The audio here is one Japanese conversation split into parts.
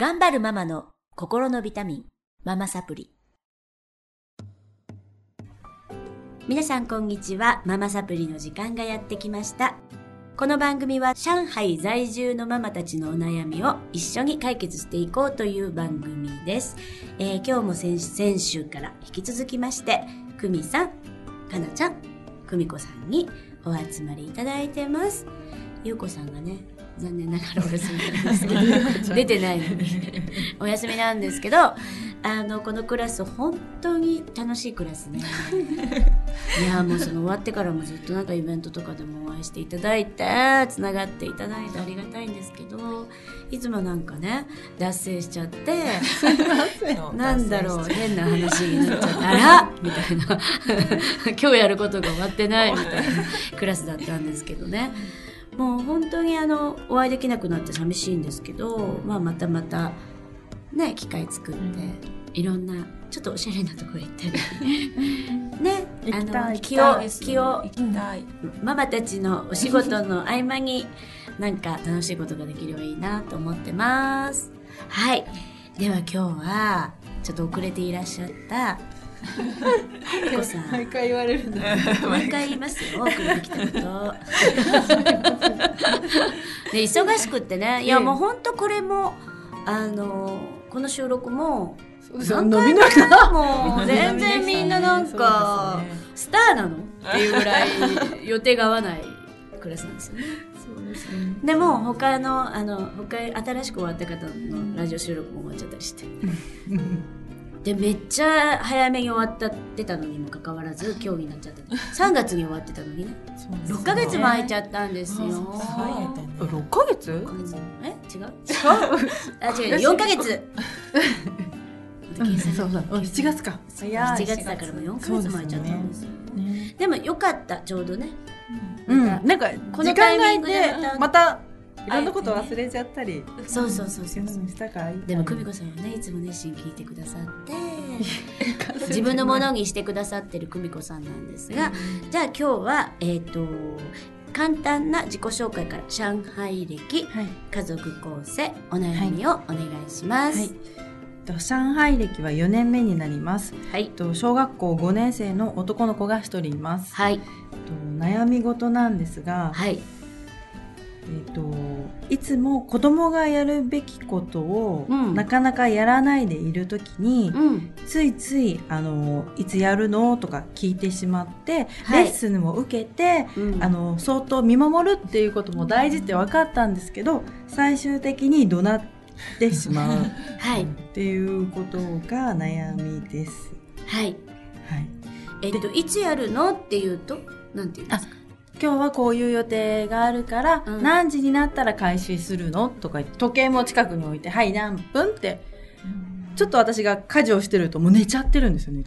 頑張るママの心のビタミン、ママサプリ。皆さんこんにちは。ママサプリの時間がやってきました。この番組は上海在住のママたちのお悩みを一緒に解決していこうという番組です。えー今日も先先週から引き続きまして、久美さん、かなちゃん、久美子さんにお集まりいただいてます。ゆうこさんがね、残念ながらお休みなんですけど、出てないのに、お休みなんですけど、あの、このクラス本当に楽しいクラスね。いやもうその終わってからもずっとなんかイベントとかでもお会いしていただいてつながっていただいてありがたいんですけどいつもなんかね脱線しちゃってなんだろう変な話になっちゃったあらみたいな。今日やることが終わってないみたいなクラスだったんですけどねもう本当にあのお会いできなくなって寂しいんですけど、まあ、またまたね機会作って、いろんなちょっとおしゃれなところ行ったり。ねあの気を気をママたちのお仕事の合間になんか楽しいことができればいいなと思ってます。はい。では今日はちょっと遅れていらっしゃった久美子さん。毎回言われるんだ。毎回言いますよ、遅れてきたこと。で忙しくってね、いやもう本当これも、あの、この収録も、何回ももう全然みんななんか、スターなのっていうぐらい予定が合わないクラスなんですよね。でも他のあの他新しく終わった方のラジオ収録も終わっちゃったりしてでめっちゃ早めに終わったってたのにもかかわらず今日になっちゃった3月に終わってたのにね。6ヶ月も空いちゃったんですよ。六ヶ月？え？違う？あ違う4ヶ月。そうだ7月か。7月だからもう4ヶ月も空いちゃったんですよね。でもよかった。ちょうどね。うん。なんかこのタイミングでまたいろんなこと忘れちゃったり。そうそうそうそうう。ん。したからいいでも久美子さんはねいつも熱心に聞いてくださって 自分のものにしてくださってる久美子さんなんですが、じゃあ今日はえっ、と簡単な自己紹介から上海歴はい。家族構成お悩みをお願いします。はい。と上海歴は4年目になります。はい。と小学校5年生の男の子が1人います。はい。と悩み事なんですが、はい。えっといつも子供がやるべきことを、うんなかなかやらないでいる時に、うん。ついついあの「いつやるの?」とか聞いてしまって、はいレッスンも受けてうんあの相当見守るっていうことも大事って分かったんですけど最終的に怒鳴ってしまう はい。っていうことが悩みです。はい。はい、えっ、といつやるのっていうとなんて言うんですか？今日はこういう予定があるから、うん。何時になったら開始するの？とか時計も近くに置いて「はい何分?」って。ちょっと私が家事をしてるともう寝ちゃってるんですよね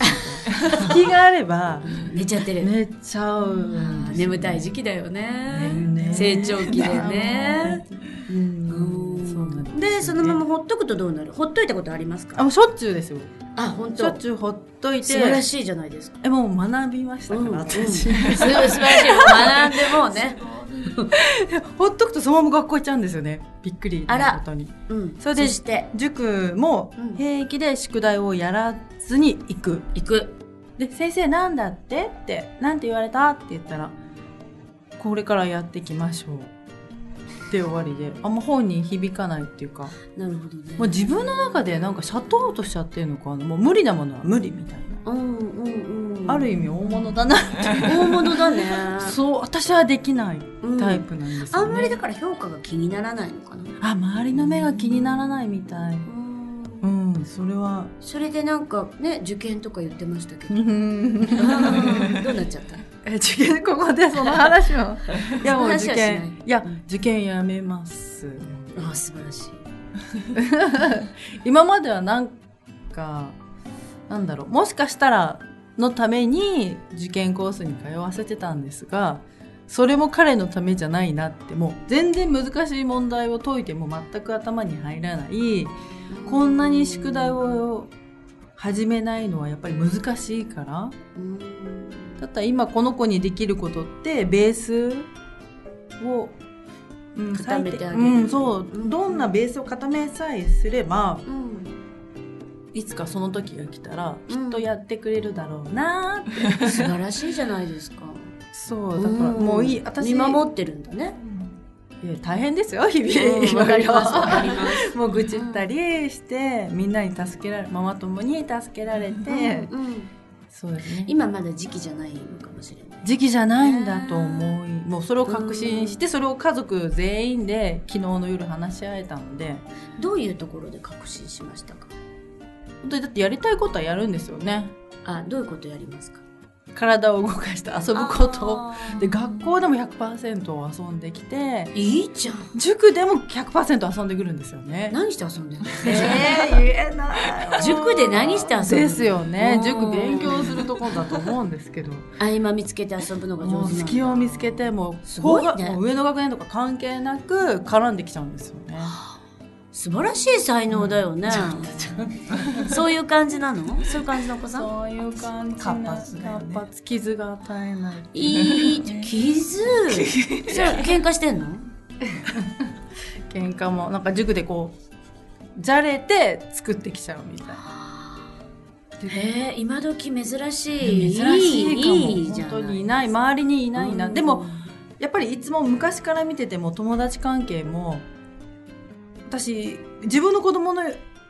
気 があれば寝ちゃってる。寝ちゃう。んですよ眠たい時期だよね。ね成長期でね。ううん。んそうなんですでそのままほっとくとどうなる？ほっといたことありますか？あもうしょっちゅうですよあ本しょっちゅうほっといて。素晴らしいじゃないですか。えもう学びましたから、うんうん。私。素晴らしい。学んでもうね。ほっとくとそのまま学校行っちゃうんですよね。びっくりあら。なことに。うん。それでして。塾もうん。平気で宿題をやらずに行く。行く。で先生なんだって？ってなんて言われた？って言ったらこれからやっていきましょうで終わりであんま本に響かないっていうか。なるほどね。もう自分の中でなんかシャットアウトしちゃってるのかな。もう無理なものは。無理みたいな、うんうんうん。ある意味大物だな。大物だね。そう私はできないうん。タイプなんですよね、あんまりだから評価が気にならないのかな。あ周りの目が気にならないみたい。うん。うんそれは。それでなんかね受験とか言ってましたけど。どうなっちゃった？え受験 ここでその話を。いやもう受験。いや受験やめます。あ素晴らしい。今まではなんかなんだろう。もしかしたらのために受験コースに通わせてたんですがそれも彼のためじゃないなって。もう全然難しい問題を解いても全く頭に入らない。こんなに宿題を始めないのはやっぱり難しいから。うんだったら今この子にできることってベースをうん固めてあげる。うん、そうどんなベースを固めさえすればうん。いつかその時が来たらうん。きっとやってくれるだろうなって、素晴らしいじゃないですか。そうだからもういい私見守ってるんだね。いや大変ですよ日々、うんわかります わかります。もう愚痴ったりして、みんなに助けられママ友に助けられて、うんうんそうですね。今まだ時期じゃないのかもしれない。時期じゃないんだと思いもうそれを確信してそれを家族全員で昨日の夜話し合えたので。どういうところで確信しましたか？本当にだってやりたいことはやるんですよね。あどういうことやりますか？体を動かして遊ぶこと。で学校でも100%遊んできていいじゃん。塾でも100%遊んでくるんですよね。何して遊んでるの？えー、言えない 塾で何して遊ぶの？ですよね。うん。塾勉強するところだと思うんですけど。合間見つけて遊ぶのが上手隙を見つけてもうすごいね。上の学年とか関係なく絡んできちゃうんですよね素晴らしい才能だよね、そういう感じなの？そういう感じのお子さん？そういう感じ活発だよね。活発。傷が絶えないいい傷。そう喧嘩してんの？喧嘩もなんか塾でこうじゃれて作ってきちゃうみたいな。へえ今時珍しい。珍しいかも。いいじゃ本当にいない。周りにいないな、うん。でもやっぱりいつも昔から見てても友達関係も私自分の子供の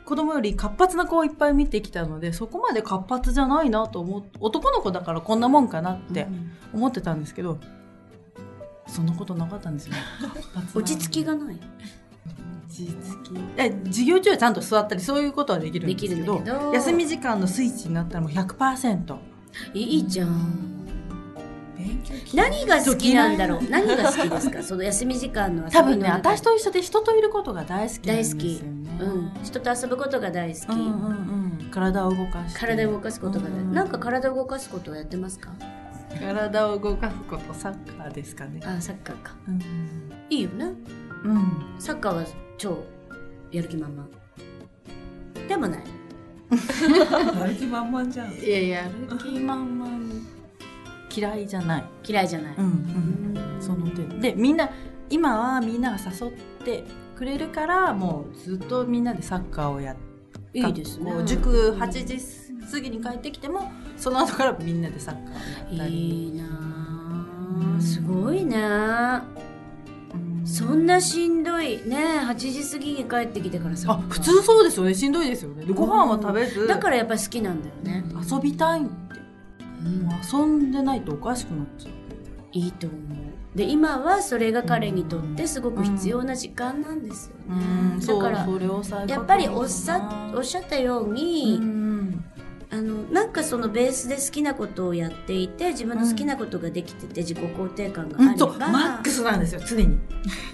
子供より活発な子をいっぱい見てきたのでそこまで活発じゃないなと思っ男の子だからこんなもんかなって思ってたんですけど、そんなことなかったんですよ 落ち着きがない。落ち着き。え授業中はちゃんと座ったりそういうことはできるんですけど休み時間のスイッチになったらもう100%いいじゃん何が好きなんだろう？何が好きですか？その休み時間の多分ね私と一緒で人といることが大好きなんですよね。うん、人と遊ぶことが大好き、うんうんうん。体を動かして。体を動かすことが大好き、うんなんか体を動かすことをやってますか？体を動かすことサッカーですかね。あサッカーか。うん、いいよねうん、サッカーは超やる気満々。でもない。やる気満々じゃん。いややる気満々嫌いじゃない。嫌いじゃない、うんうん。その点でみんな今はみんなが誘ってくれるからもうずっとみんなでサッカーをやっていいですね。塾8時過ぎに帰ってきてもその後からみんなでサッカーをやったり。いいなすごいね。うん。そんなしんどい。ね8時過ぎに帰ってきてからさ。あ普通そうですよね。しんどいですよね。でご飯は食べず。だからやっぱり好きなんだよね、遊びたいってうん。遊んでないとおかしくなっちゃう。いいと思う。で今はそれが彼にとってすごく必要な時間なんですよね、うん。そうだからやっぱりおっさおっしゃったように、うんあのなんかそのベースで好きなことをやっていて自分の好きなことができてて自己肯定感があれば、うん。そう。マックスなんですよ常に。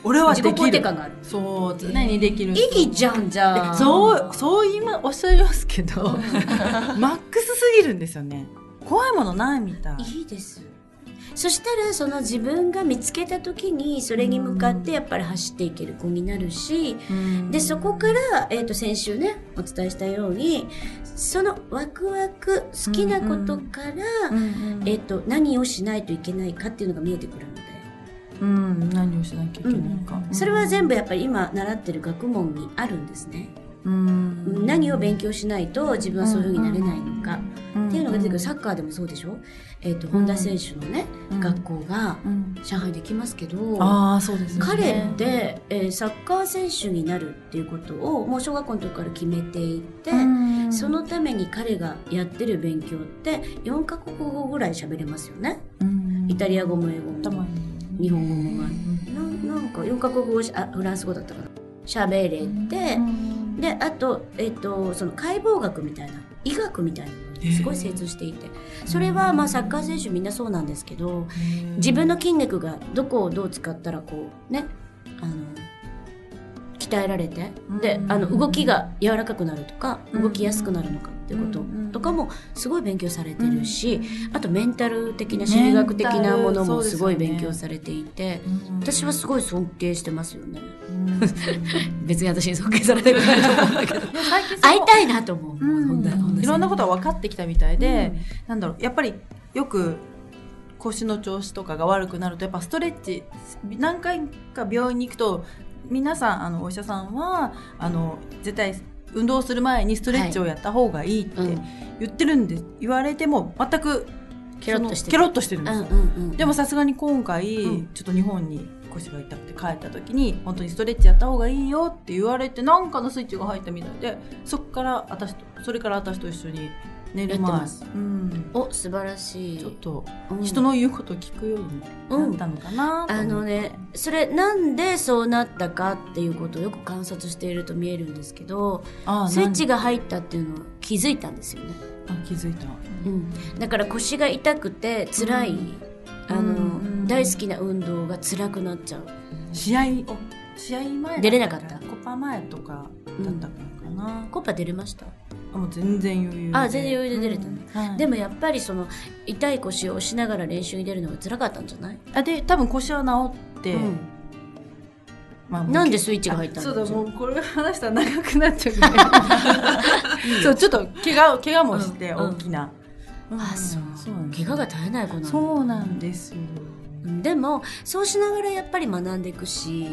俺はで自己肯定感がある。そう。常にできるいいじゃんじゃあ。そうそう今おっしゃいますけど マックスすぎるんですよね怖いものないみたい。いいです。そしたらその自分が見つけた時にそれに向かってやっぱり走っていける子になるし、うん。でそこから、えー、と先週ねお伝えしたようにそのワクワク好きなことから、うんうんえー、と何をしないといけないかっていうのが見えてくるので、うん。何をしなきゃいけないか、それは全部やっぱり今習ってる学問にあるんですね、うん。何を勉強しないと自分はそういうふうになれないのか、っっていうのが出てくる。サッカーでもそうでしょ、えー、と本田選手のね、うん。学校がうん。上海できますけど、ああそうですね。彼って、えーサッカー選手になるっていうことをもう小学校の時から決めていて、うん。そのために彼がやってる勉強って4カ国語ぐらい喋れますよね。うん。イタリア語も英語も。日本語も。ななんか4カ国語しあフランス語だったかな。喋れて、であと,、えっとその解剖学みたいな医学みたいなのにすごい精通していて、それはまあサッカー選手みんなそうなんですけど自分の筋肉がどこをどう使ったらこうねあの鍛えられてでうん。あの動きが柔らかくなるとかうん。動きやすくなるのかっていうことうんとかもすごい勉強されてるしあとメンタル的な心理学的なものもすごい勉強されていて私はすごい尊敬してますよね。別に私に尊敬されてるないと思うんだけど。会いたいなと思う、いろんなことが分かってきたみたいで、うん。なんだろうやっぱりよく腰の調子とかが悪くなるとやっぱストレッチ何回か病院に行くと皆さんあのお医者さんはあの絶対運動する前にストレッチをやった方がいいってうん。言ってるんで、言われても全くケロッとしてケロッとしてるんですよ、うんうんうんでもさすがに今回、うん。ちょっと日本に腰が痛くて帰った時に本当にストレッチやった方がいいよって言われてなんかのスイッチが入ったみたいでそっから私とそれから私と一緒に寝る前やってます。うん、お素晴らしい。ちょっとうん。人の言うことを聞くようになったのかなと思って。あのねそれなんでそうなったかっていうことをよく観察していると見えるんですけどああスイッチがが入ったっていうのを気づいたんですよね、気づいた。うん、だから腰が痛くて辛い、うん。あの、うん大好きな運動が辛くなっちゃう。試合を試合前出れなかった。コパ前とかだったからかな、コパ出れました？あもう全然余裕で。あ全然余裕で出れたね。うん。はい。でもやっぱりその痛い腰を押しながら練習に出るのが辛かったんじゃない、あで多分腰は治って、うんまあなんでスイッチが入ったそうだもうこれ話したら長くなっちゃうね そうちょっと怪我怪我もしてうん大きな、うんあそう。そう怪我が絶えない子なんだそうなんですよ、うんでもそうしながらやっぱり学んでいくし、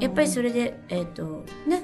やっぱりそれでえっ、とね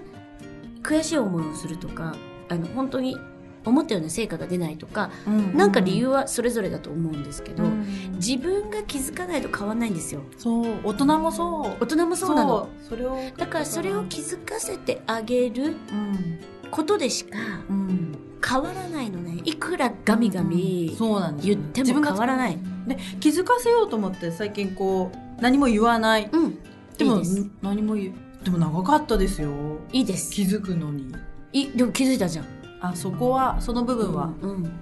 悔しい思いをするとかあの本当に思ったような成果が出ないとか、うん。なんか理由はそれぞれだと思うんですけど、うん。自分が気づかないと変わんないんですよ。そう。大人もそう。大人もそうなの。それをだからそれを気づかせてあげるうん。ことでしかうん。変わらないのね。いくらガミガミそうなんですよ言っても変わらない。で気づかせようと思って最近こう何も言わない。うん。でも何も言う。でも長かったですよ。いいです。気づくのにいでも気づいたじゃん。あそこはその部分は、うんうん。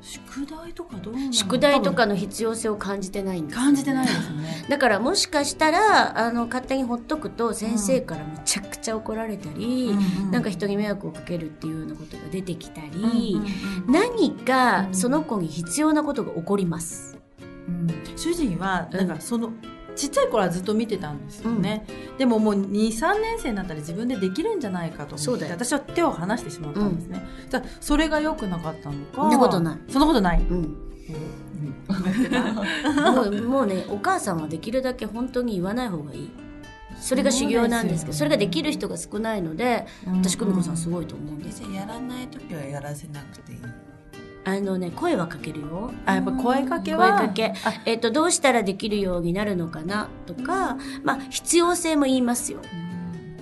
宿題とかどうなの？宿題と多かの必要性を感じてないんで分すよ感じてないですね。だからもしかしたらあの勝手にほっとくと先生からめちゃくちゃ怒られたり、なんか人に迷惑をかけるっていうようなことが出てきたり、うんうんうん何かうん。その子に必要なことが起こります。うん。主人はうん。なんかその、ちっちゃい頃はずっと見てたんですよね、でももう23年生になったら自分でできるんじゃないかとそうだよ。思って私は手を離してしまったんですね、じゃあそれが良くなかったのかそんなことない。そんなことない、うん、もう もうねお母さんはできるだけ本当に言わない方がいい。それが修行なんですけどそれができる人が少ないので私久美子さんすごいと思うんですよ。やらない時はやらせなくていい。あのね声はかけるよ。あやっぱ声かけ声はかけ。あ、えっとどうしたらできるようになるのかなとか、まあ、必要性も言いますよ。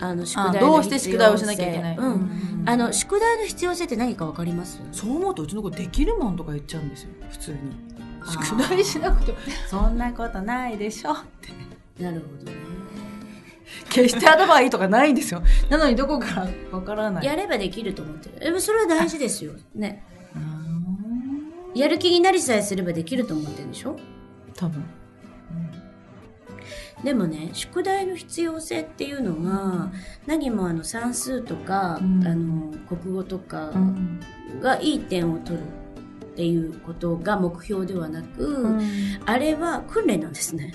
あの宿あ題のどうして宿題をしなきゃいけない、うん。ん。あの宿題の必要性って何かわかります？そう思うとうちの子できるもんとか言っちゃうんですよ。普通に。宿題しなくても そんなことないでしょって。なるほどね。決して頭がいいとかないんですよ。なのにどこからわからない。やればできると思ってる。でもそれは大事ですよ。ねやる気になりさえすればできると思ってるんでしょ？多分。でもね宿題の必要性っていうのは何もあの算数とか、うん。あの国語とかうん。がいい点を取るっていうことが目標ではなく、あれは訓練なんですね。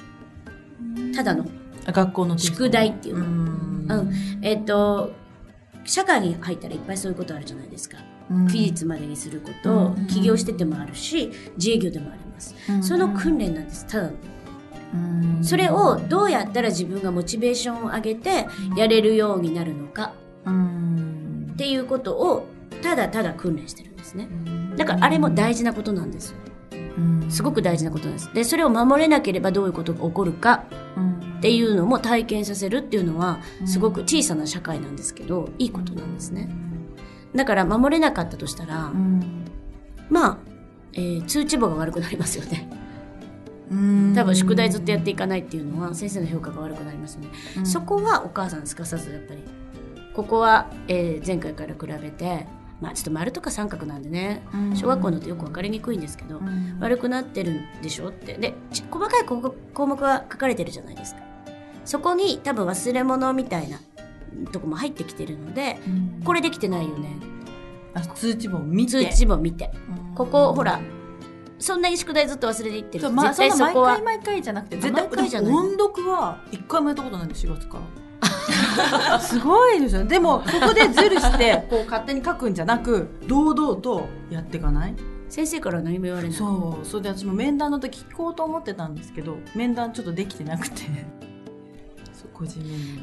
ただの。学校の宿題っていうの。ん。うん。えっ、と社会に入ったらいっぱいそういうことあるじゃないですか、うん期日までにすること、うん。起業しててもあるし自営業でもあります、うん。その訓練なんです。ただの。うん。それをどうやったら自分がモチベーションを上げてやれるようになるのか。うん。っていうことをただただ訓練してるんですね。だからあれも大事なことなんですうん。すごく大事なことなんです。でそれを守れなければどういうことが起こるか。っていうのも体験させるっていうのはすごく小さな社会なんですけどいいことなんですねだから守れなかったとしたらうん。まあ、えー通知簿が悪くなりますよね。うん。多分宿題ずっとやっていかないっていうのは先生の評価が悪くなりますよね。うん。そこはお母さんすかさずやっぱり。ここは、えー前回から比べてまあちょっと丸とか三角なんでね。うん。小学校のってよく分かりにくいんですけど、うん。悪くなってるんでしょって。でち細かい項目項目は書かれてるじゃないですか。そこに多分忘れ物みたいなとこも入ってきてるのでうん。これできてないよねあ通知簿見て。通知簿見て。うん。ここほらそんなに宿題ずっと忘れていってる。そうまあ、絶対そこは。毎回毎回じゃなくて絶対毎回じゃない。音読は一回もやったことないんで4月から。すごいですよ。ねでもここでズルして こう勝手に書くんじゃなく堂々とやっていかない？先生からは何も言われない。そう。それで私も面談の時聞こうと思ってたんですけど面談ちょっとできてなくて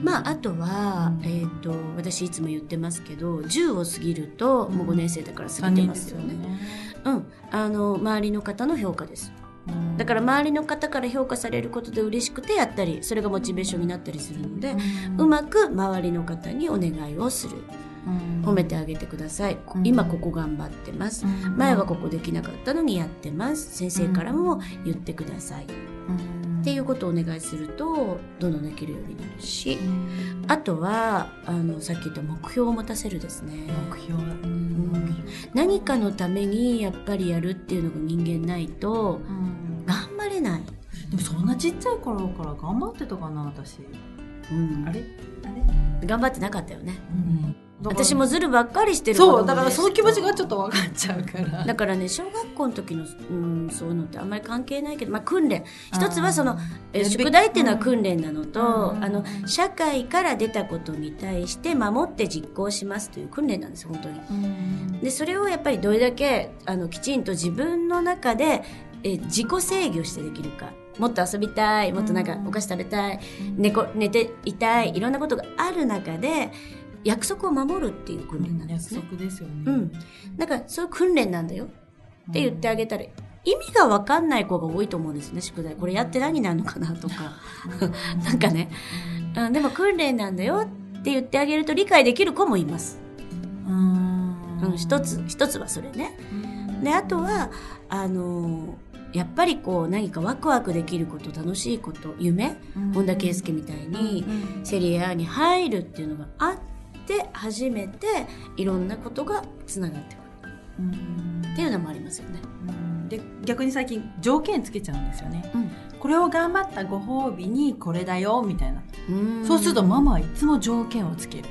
まああとは、うん。えっ、と私いつも言ってますけど10を過ぎると、もう5年生だから過ぎてますよね。うん。あの周りの方の評価です。うん。だから周りの方から評価されることで嬉しくてやったりそれがモチベーションになったりするので、うまく周りの方にお願いをする。褒めてあげてください、うん。今ここ頑張ってます、うん。前はここできなかったのにやってます。先生からも言ってください、っていうことをお願いするとどんどんできるようになるし、あとはあのさっき言った目標を持たせるですね。目標ん。何かのためにやっぱりやるっていうのが人間ないと頑張れない、でもそんなちっちゃい頃から頑張ってたかな私。うん。あれ？頑張ってなかったよね。うん私もずるばっかりしてるそうだからその気持ちがでちょっと分かっちゃうから。だからね小学校の時の、うん、そういうのってあんまり関係ないけど、まあ、訓練。一つはその宿題っていうのは訓練なのと、うん。あの社会から出たことに対して守って実行しますという訓練なんですよ本当に。うん。でそれをやっぱりどれだけあのきちんと自分の中でえ自己制御してできるか。もっと遊びたいもっとなんかうん。お菓子食べたい、寝こ寝ていたいいろんなことがある中で約束を守るっていう訓練なんですね。約束ですよね。うん、だからそういう訓練なんだよ。って言ってあげたら意味が分かんない子が多いと思うんですね宿題。これやって何になるのかなとか。なんかね、うん、でも訓練なんだよ。って言ってあげると理解できる子もいます、うん。うん、一つ一つはそれね。であとはあのーやっぱりこう何かワクワクできること楽しいこと夢本田圭佑みたいにセリアに入るっていうのがあって初めていろんなことがつながってくるっていうのもありますよね。で逆に最近条件つけちゃうんですよね、うんこれを頑張ったご褒美にこれだよみたいな、うんそうするとママはいつも条件をつける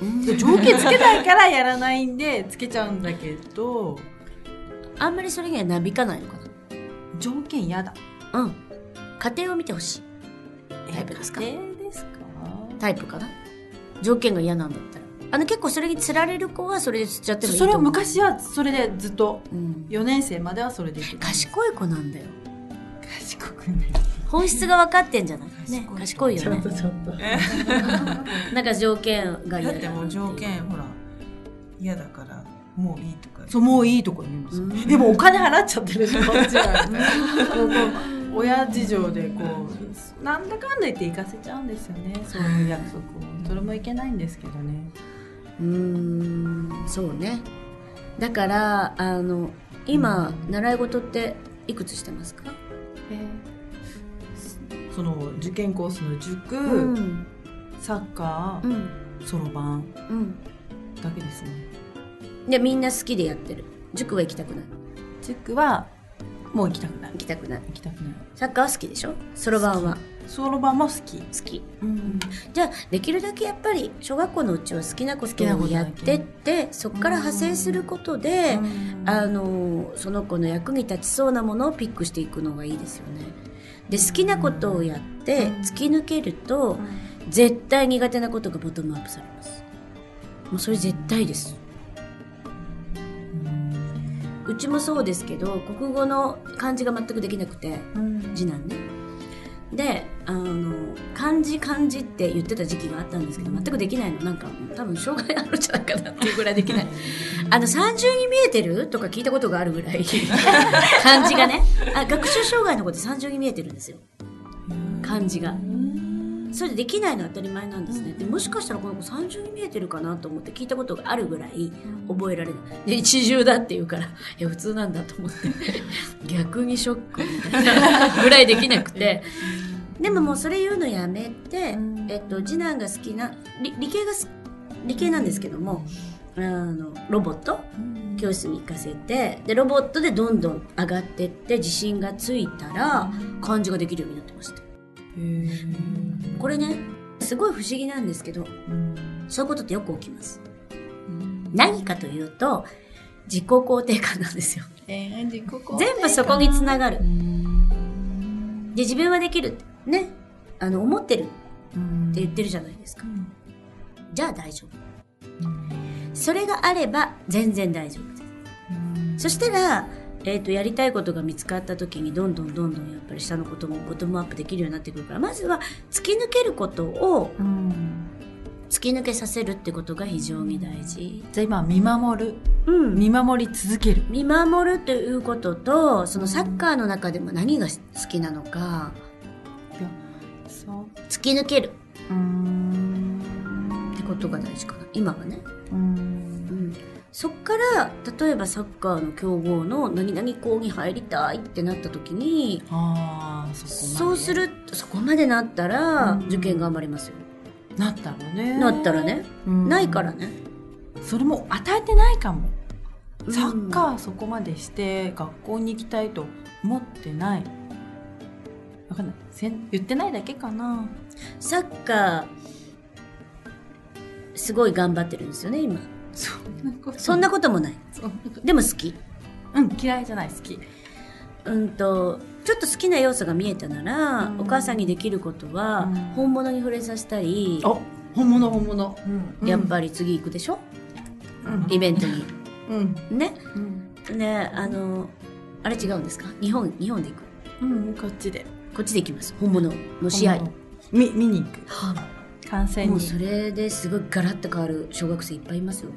うんで条件つけないからやらないんでつけちゃうんだけどあんまりそれにはなびかないのか条件嫌だな。うん。家庭を見てほしい。タイプですか？家庭ですか？タイプかな？条件が嫌なんだったら。あの結構それに釣られる子はそれで釣っちゃってもいいとそれ。は昔はそれでずっとうん。4年生まではそれで賢い子なんだよ。賢くない。本質が分かってんじゃない？ね。賢い。よね。ちょっと なんか条件がだ嫌ってもう条件ほら嫌だからもういいとか。そうもういいとこ言うんですよ。うん。でもお金払っちゃってるしこっちはこうこう親事情でこうなんだかんだ言って行かせちゃうんですよね。そういう約束を。それもいけないんですけどねうーん、そうね。だから、あの、今、習い事っていくつしてますか？その受験コースの塾、うん。サッカー、うん。そろばん。だけですねで、みんな好きでやってる？塾は行きたくない？塾はもう行きたくない行きたくない。行きたくないサッカーは好きでしょ？そろばんはそろばんも好き、好き。うん、じゃあ、できるだけやっぱり、小学校のうちは好きなことをやってって、そこから派生することで、あの、その子の役に立ちそうなものをピックしていくのがいいですよね。で、好きなことをやって、突き抜けると、絶対苦手なことがボトムアップされます。もうそれ絶対です。うちもそうですけど、国語の漢字が全くできなくて、次男ね。で、あの、漢字漢字って言ってた時期があったんですけど、全くできないの。なんか、多分障害あるんじゃないかなっていうぐらいできない。あの、三重に見えてるとか聞いたことがあるぐらい、漢字がね。あ、学習障害の子って三重に見えてるんですよ。漢字が。それでできないのは当たり前なんですね。でもしかしたらこの子三重に見えてるかなと思って聞いたことがあるぐらい覚えられない。で、一重だって言うから、いや、普通なんだと思って、逆にショックみたいな ぐらいできなくて。でももうそれ言うのやめて、えっと、次男が好きな、理理系がす、理系なんですけども、あの、ロボット？教室に行かせて、で、ロボットでどんどん上がってって、自信がついたら、漢字ができるようになってました。これね、すごい不思議なんですけど、そういうことってよく起きます。何かというと、自己肯定感なんですよ。全部そこにつながる。で、自分はできる。ね。あの、思ってるって言ってるじゃないですか。じゃあ大丈夫。それがあれば全然大丈夫です。そしたら、えー、とやりたいことが見つかった時にどんどんどんどんやっぱり下のこともボトムアップできるようになってくるからまずは突き抜けることをうん突き抜けさせるってことが非常に大事。じゃあ今見守るうん見守り続ける見守るということとそのサッカーの中でも何が好きなのか突き抜ける。うーん。ってことが大事かな。今はね。うん。うん、そっから例えばサッカーの強豪の何々校に入りたいってなった時にああそそうするそこまでなったらうん。受験頑張りますよ。なったらね。なったらね、うん。ないからね。それも与えてないかも。うん。サッカーそこまでして学校に行きたいと思ってないわかんない。せん言ってないだけかな。サッカーすごい頑張ってるんですよね今。そんなこと。そんなこともない。でも好き。うん嫌いじゃない好き。うんとちょっと好きな要素が見えたなら、うん。お母さんにできることは、うん。本物に触れさせたり、あ本物本物。うん。やっぱり次行くでしょ、うん。イベントに。うん。ね？うん。ねあのあれ違うんですか？日本日本で行く？うんこっちでこっちで行きます。本物の試合。見見に行く。は観戦に。もうそれですごいガラッと変わる小学生いっぱいいますよ。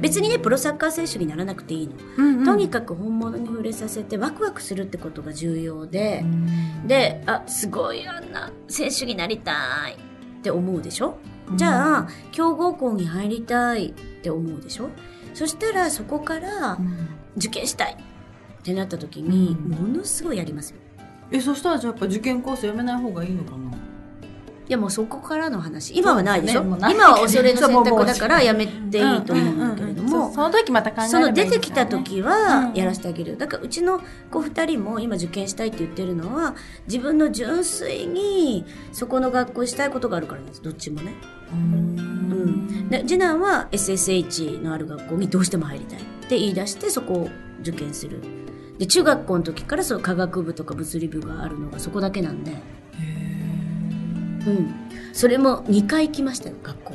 別にねプロサッカー選手にならなくていいの、うんうん。とにかく本物に触れさせてワクワクするってことが重要で。う、ん。であすごいあんな選手になりたい。って思うでしょ？じうん。ゃあ強豪校に入りたいって思うでしょ？そしたらそこからうん。受験したいってなった時にうん。ものすごいやりますよ。えそしたらじゃあやっぱ受験コースやめない方がいいのかな？いやもうそこからの話。今はないでしょ、ね。今は恐れの選択だからやめていいと思うんだけれどもその時また考えその出てきた時はやらせてあげる、だからうちの子2人も今受験したいって言ってるのは自分の純粋にそこの学校したいことがあるからなんです。どっちもね、ううん。ん、で次男は SSH のある学校にどうしても入りたいって言い出してそこを受験するで中学校の時からそう科学部とか物理部があるのがそこだけなんで、うん、それも2回行きましたよ学校、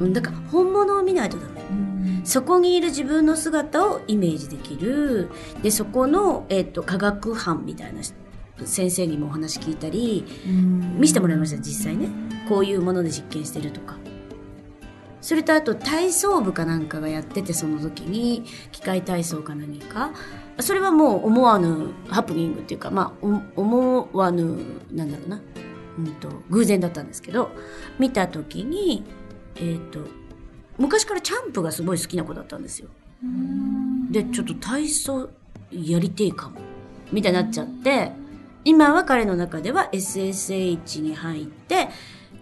うん、だから本物を見ないとダメ。うんそこにいる自分の姿をイメージできる。でそこの、えっと科学班みたいな先生にもお話聞いたりうん。見せてもらいました実際ね。こういうもので実験してるとかそれとあと体操部かなんかがやっててその時に機械体操か何か。それはもう思わぬハプニングっていうかまあお思わぬなんだろうな、うん、と偶然だったんですけど見た時にえっ、と昔からチャンプがすごい好きな子だったんですよ。でちょっと体操やりてえかも。みたいになっちゃって今は彼の中では SSH に入って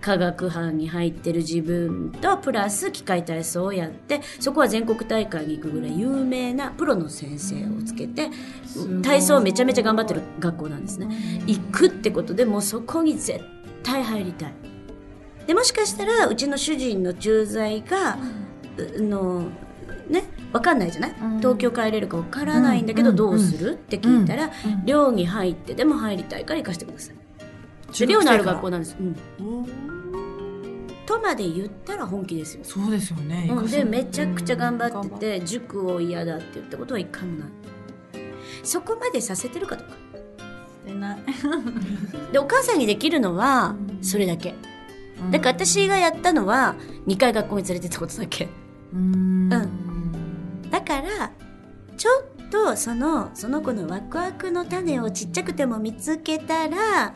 科学班に入ってる自分とプラス機械体操をやってそこは全国大会に行くぐらい有名なプロの先生をつけて体操をめちゃめちゃ頑張ってる学校なんですね。行くってことでもうそこに絶対入りたい。でもしかしたらうちの主人の駐在が、うのね分かんないじゃない、うん。東京帰れるか分からないんだけどうん。どうする、って聞いたら、うん。寮に入ってでも入りたいから行かせてくださいで寮のある学校なんです、うん、とまで言ったら本気ですよ、そうですよね。うん、でめちゃくちゃ頑張ってうん。て塾を嫌だって言ったことは一回もない。そこまでさせてるかとか。してない。でお母さんにできるのはうん。それだけ。だから私がやったのは2回学校に連れてったことだけ。うん。だからちょっとそのその子のワクワクの種をちっちゃくても見つけたら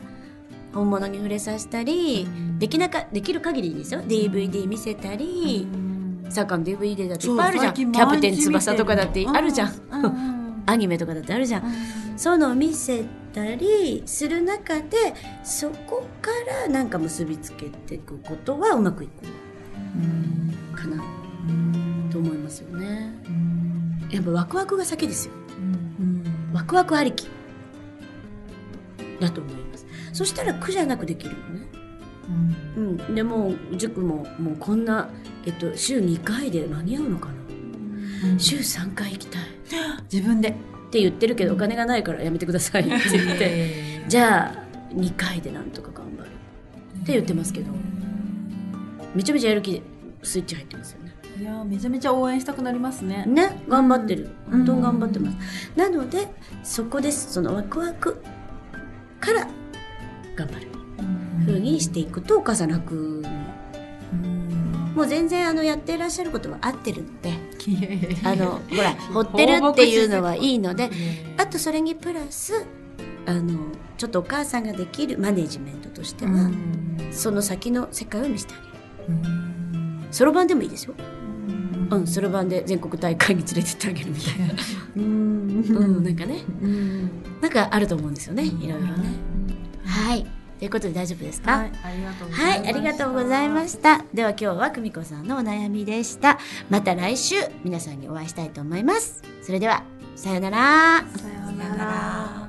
本物に触れさせたり、できなかできる限りですよ。DVD 見せたり、サッカーの DVD だっていっぱいあるじゃん。キャプテン翼とかだってあるじゃん、アニメとかだってあるじゃん、そういうのを見せたりする中でそこからなんか結びつけていくことはうまくいくうんかな。うん。と思いますよね。うん。やっぱワクワクが先ですよ。うん。ワクワクありき。だと思いますそしたら苦じゃなくできるよね。うん。でもう塾ももうこんな、えっと、週2回で間に合うのかな。週3回行きたい。っ 自分で。て言ってるけどお金がないからやめてくださいって言って。じゃあ2回でなんとか頑張る。って言ってますけど。めちゃめちゃやる気スイッチ入ってますよね。いやーめちゃめちゃ応援したくなりますね。ね頑張ってる、うん。本当に頑張ってます、なのでそこです。そのワクワクから頑張る。ふうにしていくとお母さん楽。うんもう全然あのやっていらっしゃることは合ってるので。あのほら掘ってるっていうのはいいので。あとそれにプラスあのちょっとお母さんができるマネジメントとしては、うん。その先の世界を見せてあげる。うん。そろばんでもいいですよ。うんそろばんで全国大会に連れてってあげるみたいな。うん。うんなんかね。うん。なんかあると思うんですよね。いろいろね。うんはいということで大丈夫ですか？はい、ありがとうございまはい、したありがとうございました。では今日は久美子さんのお悩みでした。また来週皆さんにお会いしたいと思います。それでは、さようなら。さようさようなら